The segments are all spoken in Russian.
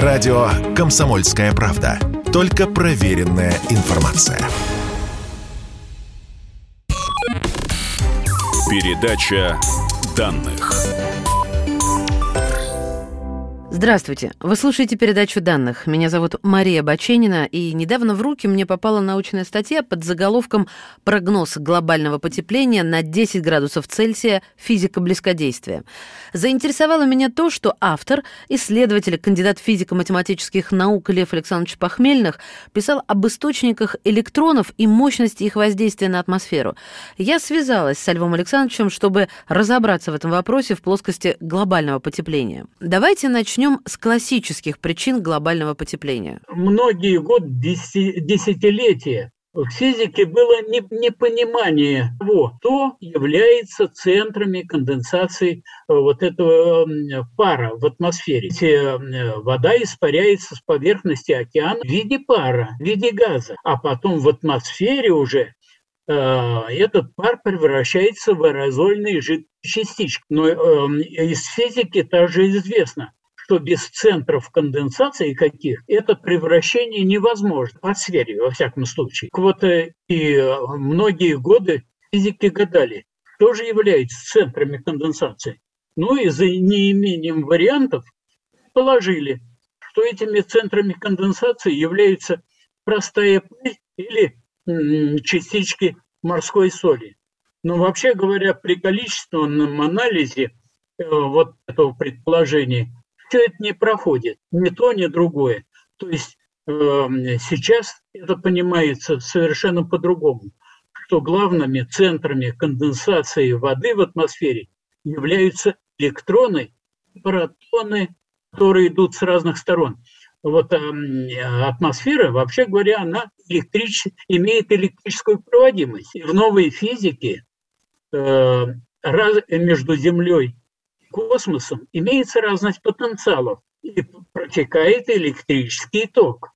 Радио «Комсомольская правда». Только проверенная информация. Передача данных. Здравствуйте. Вы слушаете передачу данных. Меня зовут Мария Баченина, и недавно в руки мне попала научная статья под заголовком «Прогноз глобального потепления на 10 градусов Цельсия. Физика близкодействия». Заинтересовало меня то, что автор, исследователь, кандидат физико-математических наук Лев Александрович Похмельных, писал об источниках электронов и мощности их воздействия на атмосферу. Я связалась с Львом Александровичем, чтобы разобраться в этом вопросе в плоскости глобального потепления. Давайте начнем Начнем с классических причин глобального потепления. Многие годы, десятилетия в физике было непонимание того, кто является центрами конденсации э, вот этого пара в атмосфере. Э, вода испаряется с поверхности океана в виде пара, в виде газа, а потом в атмосфере уже э, этот пар превращается в аэрозольные жидкие частички. Но из физики также известно, что без центров конденсации каких это превращение невозможно по сфере, во всяком случае. Вот э, и э, многие годы физики гадали, что же является центрами конденсации. Ну и за неимением вариантов положили, что этими центрами конденсации являются простая пыль или частички морской соли. Но вообще говоря, при количественном анализе э, вот этого предположения все это не проходит, ни то, ни другое. То есть э, сейчас это понимается совершенно по-другому, что главными центрами конденсации воды в атмосфере являются электроны, протоны, которые идут с разных сторон. Вот э, атмосфера, вообще говоря, она электрич... имеет электрическую проводимость. И в новой физике э, раз... между Землей космосом имеется разность потенциалов и протекает электрический ток.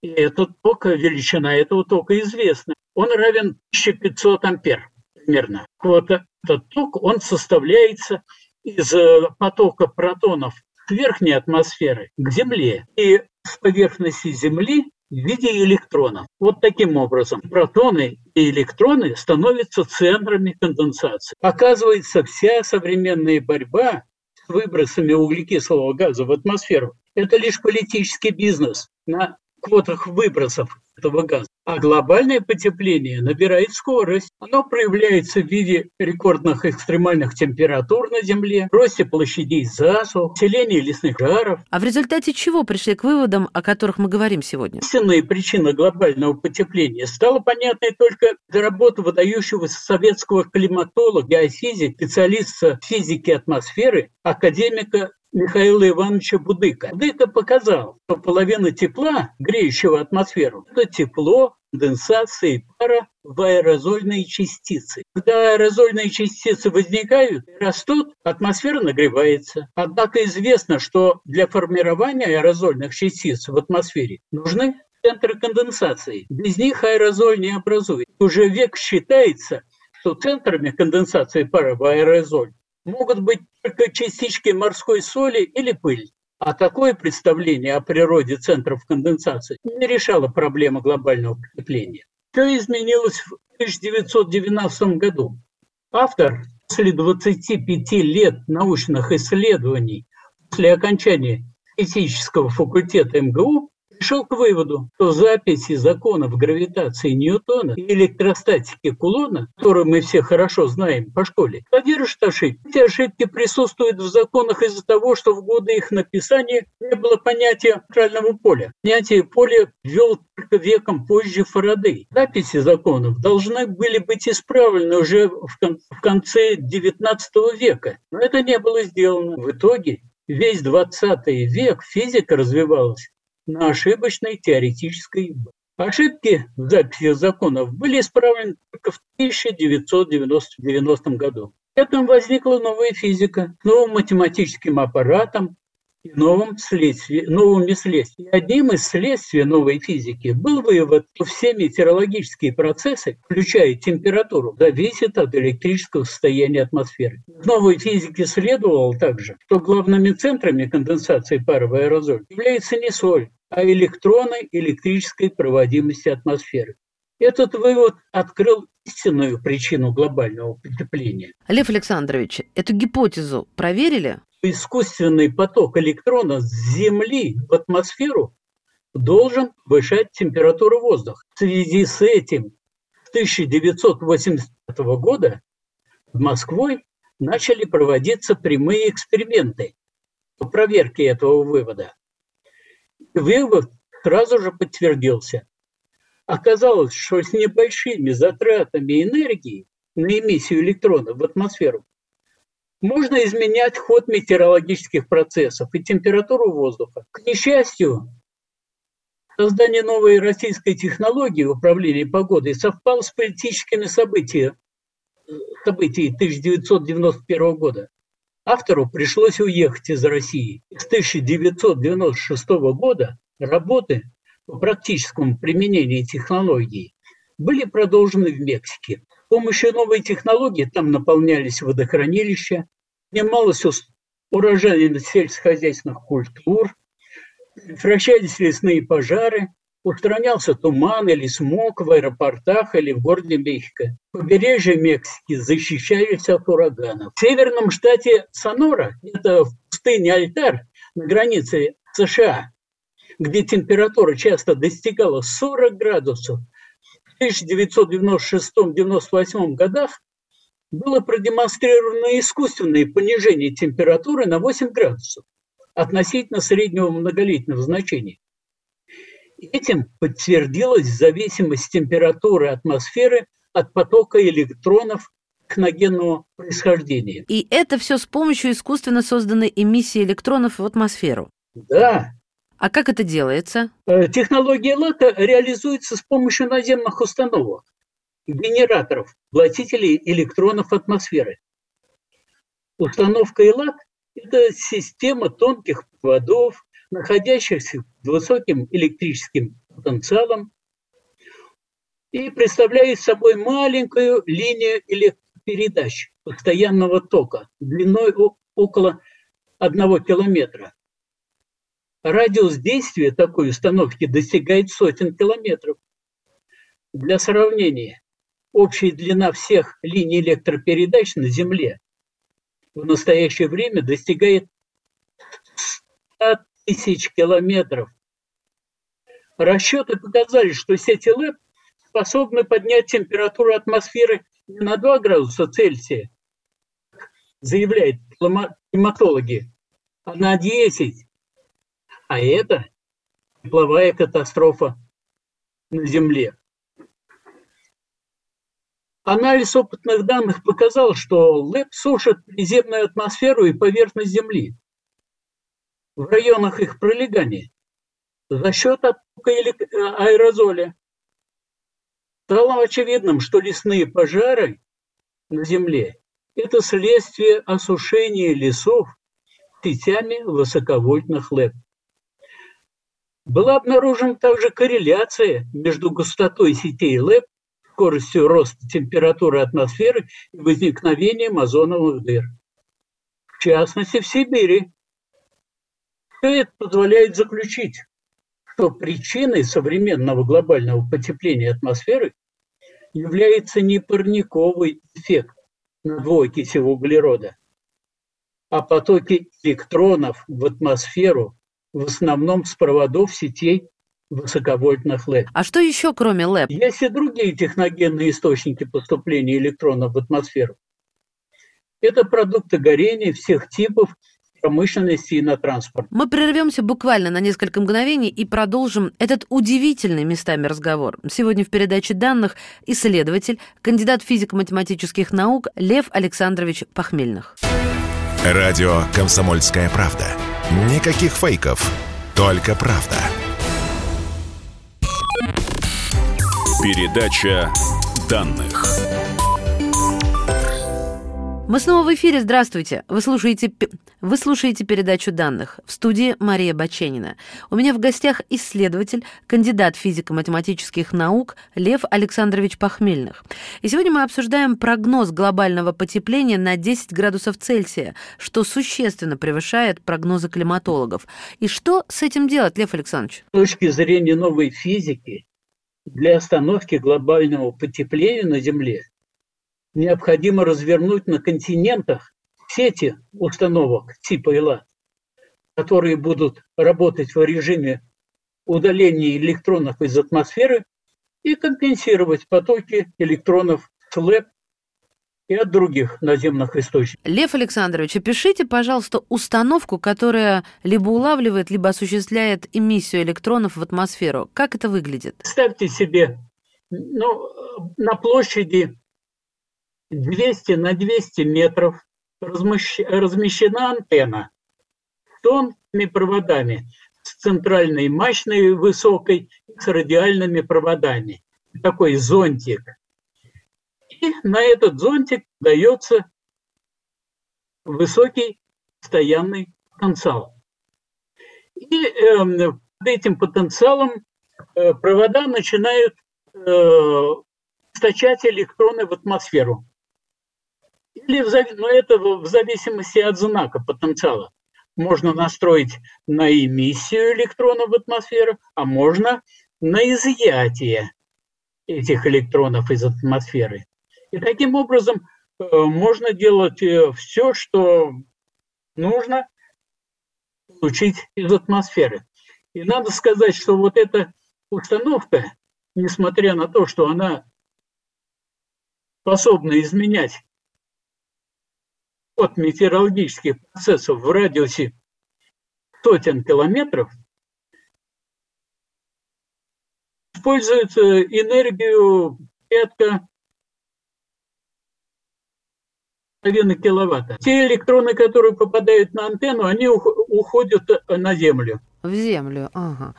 И этот ток, величина этого тока известна. Он равен 1500 ампер примерно. Вот этот ток, он составляется из э, потока протонов верхней атмосферы к Земле и с поверхности Земли в виде электронов. Вот таким образом протоны и электроны становятся центрами конденсации. Оказывается, вся современная борьба с выбросами углекислого газа в атмосферу – это лишь политический бизнес на квотах выбросов этого газа. А глобальное потепление набирает скорость. Оно проявляется в виде рекордных экстремальных температур на Земле, росте площадей засух, селения лесных жаров. А в результате чего пришли к выводам, о которых мы говорим сегодня? Истинная причина глобального потепления стала понятной только для работы выдающегося советского климатолога, геофизика, специалиста физики атмосферы, академика Михаила Ивановича Будыка. Будыка показал, что половина тепла, греющего атмосферу, это тепло, конденсации пара в аэрозольные частицы. Когда аэрозольные частицы возникают и растут, атмосфера нагревается. Однако известно, что для формирования аэрозольных частиц в атмосфере нужны центры конденсации. Без них аэрозоль не образует. Уже век считается, что центрами конденсации пара в аэрозоль могут быть только частички морской соли или пыль. А такое представление о природе центров конденсации не решало проблему глобального потепления. Все изменилось в 1990 году. Автор после 25 лет научных исследований после окончания физического факультета МГУ пришел к выводу, что записи законов гравитации Ньютона и электростатики Кулона, которые мы все хорошо знаем по школе, содержат ошибки. Эти ошибки присутствуют в законах из-за того, что в годы их написания не было понятия нейтрального поля. Понятие поля ввел только веком позже Фарадей. Записи законов должны были быть исправлены уже в конце XIX века, но это не было сделано. В итоге весь 20 век физика развивалась на ошибочной теоретической Ошибки в записи законов были исправлены только в 1990 году. Этому возникла новая физика, новым математическим аппаратом, и новым следствий, новыми следствиями. Одним из следствий новой физики был вывод, что все метеорологические процессы, включая температуру, зависят от электрического состояния атмосферы. Новой физике следовало также, что главными центрами конденсации пара в аэрозоль является не соль, а электроны электрической проводимости атмосферы. Этот вывод открыл истинную причину глобального потепления. Лев Александрович, эту гипотезу проверили? Искусственный поток электрона с Земли в атмосферу должен повышать температуру воздуха. В связи с этим с 1985 года в Москвой начали проводиться прямые эксперименты по проверке этого вывода. Вывод сразу же подтвердился. Оказалось, что с небольшими затратами энергии на эмиссию электронов в атмосферу можно изменять ход метеорологических процессов и температуру воздуха. К несчастью, создание новой российской технологии управления погодой совпало с политическими событиями событий 1991 года. Автору пришлось уехать из России. С 1996 года работы по практическому применению технологий были продолжены в Мексике. Помощью новой технологии там наполнялись водохранилища, снималась урожайность сельскохозяйственных культур, прекращались лесные пожары, устранялся туман или смог в аэропортах или в городе Мехико. Побережье Мексики защищались от ураганов. В северном штате Сонора, это в пустыне Альтар на границе США, где температура часто достигала 40 градусов, 1996-1998 годах было продемонстрировано искусственное понижение температуры на 8 градусов относительно среднего многолетнего значения. Этим подтвердилась зависимость температуры атмосферы от потока электронов техногенного происхождения. И это все с помощью искусственно созданной эмиссии электронов в атмосферу? Да. А как это делается? Э, технология ЛАКа реализуется с помощью наземных установок генераторов, глотителей электронов атмосферы. Установка ИЛАК – это система тонких проводов, находящихся с высоким электрическим потенциалом и представляет собой маленькую линию электропередач постоянного тока длиной около одного километра. Радиус действия такой установки достигает сотен километров. Для сравнения, общая длина всех линий электропередач на Земле в настоящее время достигает 100 тысяч километров. Расчеты показали, что сети ЛЭП способны поднять температуру атмосферы не на 2 градуса Цельсия, заявляют климатологи, а на 10. А это тепловая катастрофа на Земле. Анализ опытных данных показал, что ЛЭП сушит приземную атмосферу и поверхность Земли в районах их пролегания за счет оттока аэрозоля. Стало очевидным, что лесные пожары на Земле – это следствие осушения лесов сетями высоковольтных ЛЭП. Была обнаружена также корреляция между густотой сетей ЛЭП скоростью роста температуры атмосферы и возникновением озоновых дыр. В частности, в Сибири. Все это позволяет заключить, что причиной современного глобального потепления атмосферы является не парниковый эффект надвоокиси углерода, а потоки электронов в атмосферу в основном с проводов сетей высоковольтных ЛЭП. А что еще, кроме ЛЭП? Есть и другие техногенные источники поступления электронов в атмосферу. Это продукты горения всех типов промышленности и на транспорт. Мы прервемся буквально на несколько мгновений и продолжим этот удивительный местами разговор. Сегодня в передаче данных исследователь, кандидат физико-математических наук Лев Александрович Похмельных. Радио «Комсомольская правда». Никаких фейков, только правда. Передача данных. Мы снова в эфире. Здравствуйте. Вы слушаете, вы слушаете передачу данных. В студии Мария Баченина. У меня в гостях исследователь, кандидат физико-математических наук Лев Александрович Похмельных. И сегодня мы обсуждаем прогноз глобального потепления на 10 градусов Цельсия, что существенно превышает прогнозы климатологов. И что с этим делать, Лев Александрович? С точки зрения новой физики, для остановки глобального потепления на Земле необходимо развернуть на континентах сети установок типа ИЛА, которые будут работать в режиме удаления электронов из атмосферы и компенсировать потоки электронов с ЛЭП и от других наземных источников. Лев Александрович, опишите, пожалуйста, установку, которая либо улавливает, либо осуществляет эмиссию электронов в атмосферу. Как это выглядит? Представьте себе, ну, на площади 200 на 200 метров размещена антенна с тонкими проводами, с центральной мощной высокой, с радиальными проводами. Такой зонтик. И на этот зонтик дается высокий постоянный потенциал. И э, под этим потенциалом э, провода начинают э, источать электроны в атмосферу. Или в, но это в зависимости от знака потенциала. Можно настроить на эмиссию электронов в атмосферу, а можно на изъятие этих электронов из атмосферы. И таким образом э, можно делать э, все, что нужно получить из атмосферы. И надо сказать, что вот эта установка, несмотря на то, что она способна изменять от метеорологических процессов в радиусе сотен километров используют энергию порядка половины киловатта. Те электроны, которые попадают на антенну, они уходят на Землю. В Землю, ага.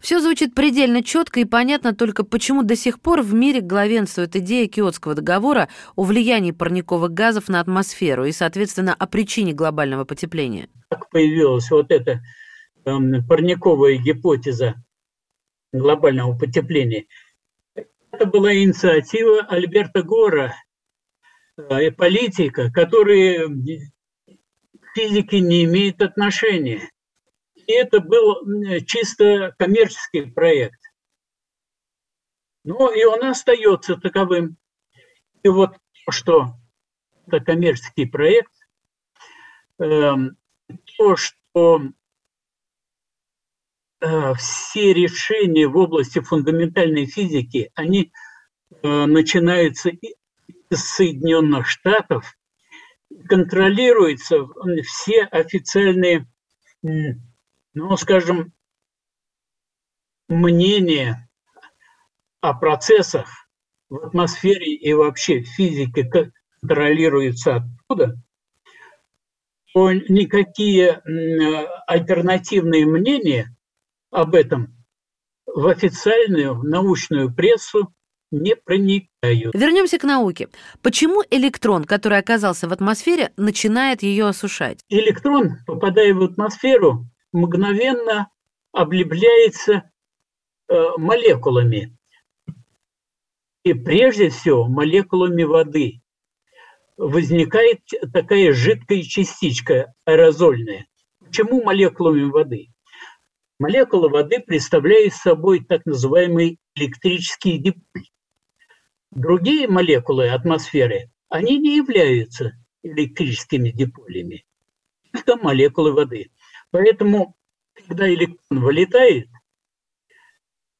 Все звучит предельно четко и понятно только, почему до сих пор в мире главенствует идея Киотского договора о влиянии парниковых газов на атмосферу и, соответственно, о причине глобального потепления. Как появилась вот эта э, парниковая гипотеза глобального потепления? Это была инициатива Альберта Гора, э, политика, который к физике не имеет отношения. И это был чисто коммерческий проект. Ну, и он остается таковым. И вот что это коммерческий проект, эм, то, что э, все решения в области фундаментальной физики, они э, начинаются из Соединенных Штатов, контролируются все официальные ну, скажем, мнение о процессах в атмосфере и вообще в физике контролируется оттуда, то никакие альтернативные мнения об этом в официальную научную прессу не проникают. Вернемся к науке. Почему электрон, который оказался в атмосфере, начинает ее осушать? Электрон, попадая в атмосферу, мгновенно облепляется э, молекулами. И прежде всего молекулами воды. Возникает такая жидкая частичка аэрозольная. Почему молекулами воды? Молекулы воды представляют собой так называемый электрический диполь. Другие молекулы атмосферы, они не являются электрическими диполями. Это молекулы воды. Поэтому, когда электрон вылетает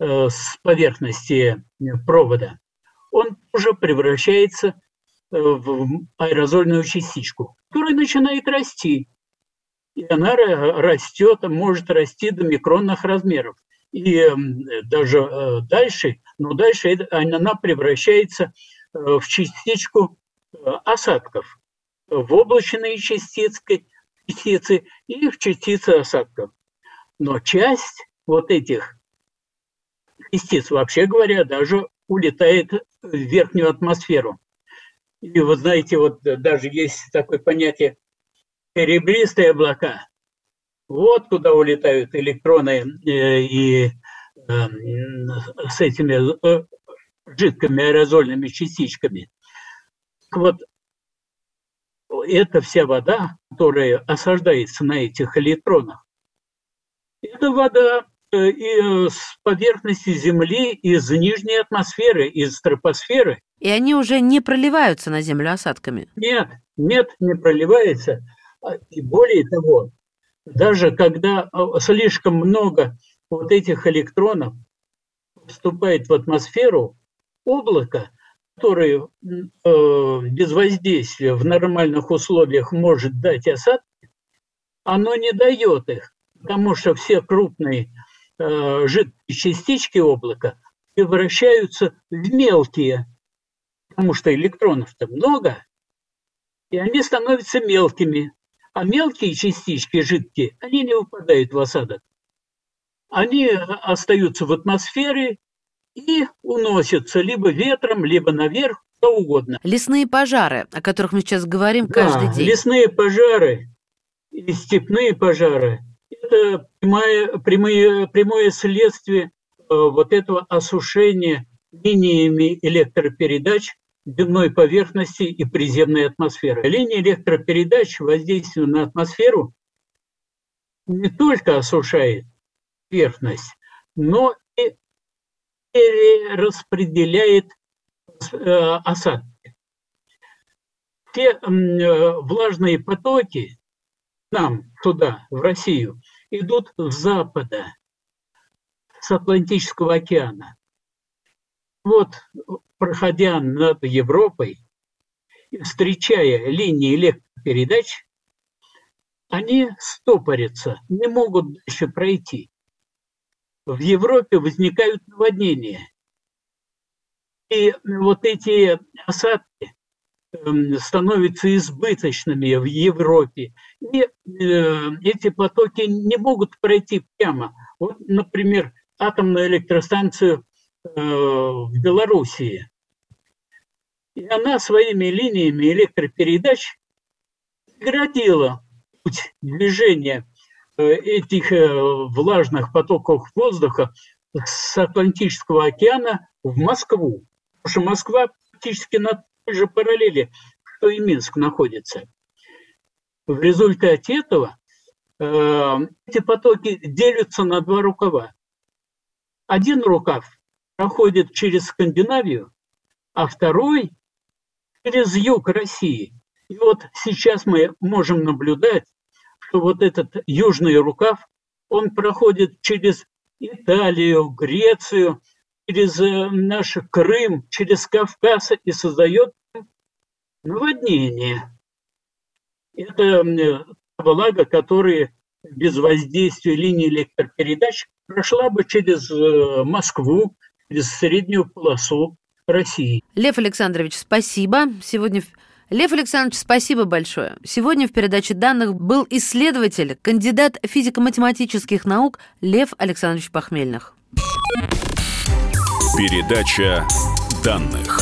э, с поверхности провода, он уже превращается э, в аэрозольную частичку, которая начинает расти. И она растет, может расти до микронных размеров. И даже э, дальше, но дальше она превращается в частичку осадков, в облачные частицы, частицы и в частицы осадков. Но часть вот этих частиц, вообще говоря, даже улетает в верхнюю атмосферу. И вы знаете, вот даже есть такое понятие ребристые облака. Вот куда улетают электроны э, и эм, с этими э, жидкими аэрозольными частичками. Вот эта вся вода, которая осаждается на этих электронах, это вода э, и с поверхности Земли, из нижней атмосферы, из тропосферы. И они уже не проливаются на Землю осадками? Нет, нет, не проливается. А, и более того, даже когда а, слишком много вот этих электронов вступает в атмосферу, облако, которое э, без воздействия в нормальных условиях может дать осадки, оно не дает их, потому что все крупные э, жидкие частички облака превращаются в мелкие, потому что электронов-то много, и они становятся мелкими. А мелкие частички жидкие, они не выпадают в осадок. Они остаются в атмосфере и уносятся либо ветром, либо наверх, что угодно. Лесные пожары, о которых мы сейчас говорим каждый да, день. Лесные пожары и степные пожары – это прямое, прямое, прямое следствие э, вот этого осушения линиями электропередач дневной поверхности и приземной атмосферы. Линия электропередач воздействует на атмосферу не только осушает поверхность, но и перераспределяет э, осадки. Те э, влажные потоки нам туда, в Россию, идут с запада, с Атлантического океана. Вот проходя над Европой, встречая линии электропередач, они стопорятся, не могут дальше пройти. В Европе возникают наводнения. И вот эти осадки эм, становятся избыточными в Европе. И э, эти потоки не могут пройти прямо. Вот, например, атомную электростанцию Э, в Белоруссии. И она своими линиями электропередач оградила путь движения этих э, влажных потоков воздуха с Атлантического океана в Москву. Потому что Москва практически на той же параллели, что и Минск находится. В результате этого эти потоки делятся на два рукава. Один рукав проходит через Скандинавию, а второй через юг России. И вот сейчас мы можем наблюдать, что вот этот южный рукав, он проходит через Италию, Грецию, через э, наш Крым, через Кавказ и создает наводнение. Это влага, которая без воздействия линии электропередач прошла бы через э, Москву, через среднюю полосу России. Лев Александрович, спасибо. Сегодня Лев Александрович, спасибо большое. Сегодня в передаче данных был исследователь, кандидат физико-математических наук Лев Александрович Похмельных. Передача данных.